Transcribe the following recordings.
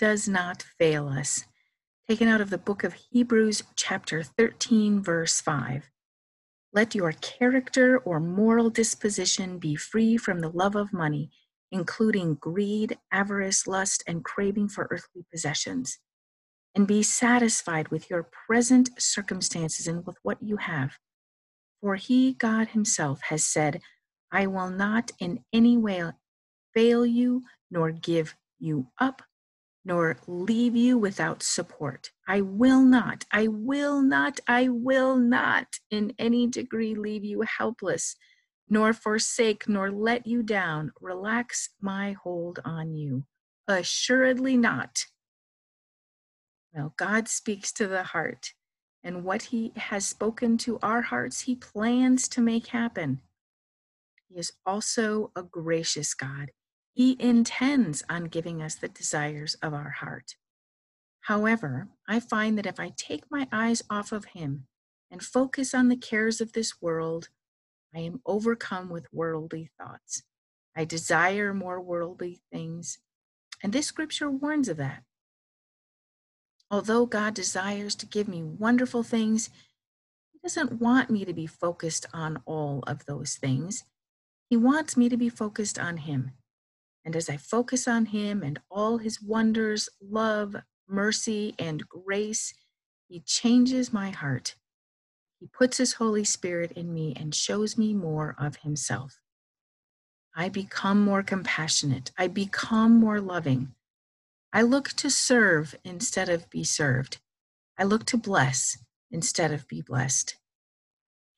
does not fail us, taken out of the book of Hebrews, chapter 13, verse 5. Let your character or moral disposition be free from the love of money, including greed, avarice, lust, and craving for earthly possessions. And be satisfied with your present circumstances and with what you have. For he, God Himself, has said, I will not in any way fail you nor give you up nor leave you without support. I will not, I will not, I will not in any degree leave you helpless, nor forsake, nor let you down. Relax my hold on you. Assuredly not. Well, God speaks to the heart, and what He has spoken to our hearts, He plans to make happen. He is also a gracious God. He intends on giving us the desires of our heart. However, I find that if I take my eyes off of Him and focus on the cares of this world, I am overcome with worldly thoughts. I desire more worldly things, and this scripture warns of that. Although God desires to give me wonderful things, He doesn't want me to be focused on all of those things. He wants me to be focused on Him. And as I focus on Him and all His wonders, love, mercy, and grace, He changes my heart. He puts His Holy Spirit in me and shows me more of Himself. I become more compassionate. I become more loving. I look to serve instead of be served. I look to bless instead of be blessed.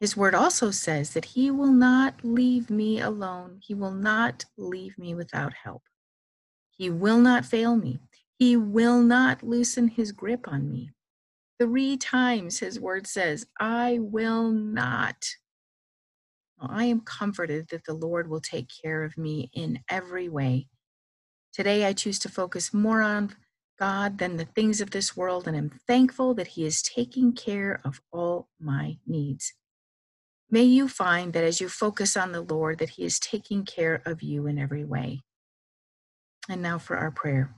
His word also says that He will not leave me alone. He will not leave me without help. He will not fail me. He will not loosen His grip on me. Three times His word says, I will not. Well, I am comforted that the Lord will take care of me in every way. Today, I choose to focus more on God than the things of this world, and am thankful that He is taking care of all my needs. May you find that as you focus on the Lord, that He is taking care of you in every way. And now for our prayer.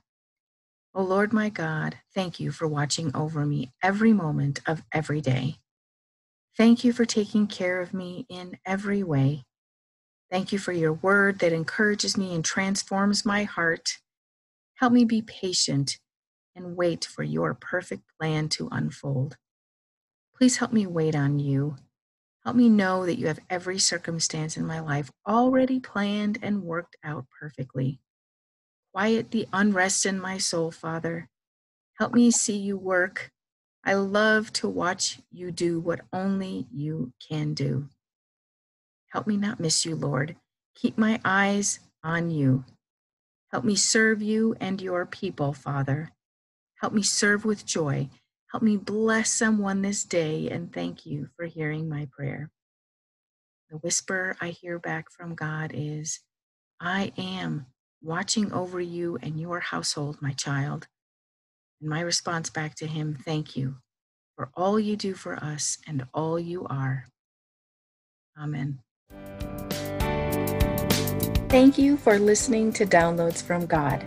O oh Lord my God, thank you for watching over me every moment of every day. Thank you for taking care of me in every way. Thank you for your word that encourages me and transforms my heart. Help me be patient and wait for your perfect plan to unfold. Please help me wait on you Help me know that you have every circumstance in my life already planned and worked out perfectly. Quiet the unrest in my soul, Father. Help me see you work. I love to watch you do what only you can do. Help me not miss you, Lord. Keep my eyes on you. Help me serve you and your people, Father. Help me serve with joy Help me bless someone this day and thank you for hearing my prayer. The whisper I hear back from God is I am watching over you and your household, my child. And my response back to him, thank you for all you do for us and all you are. Amen. Thank you for listening to Downloads from God.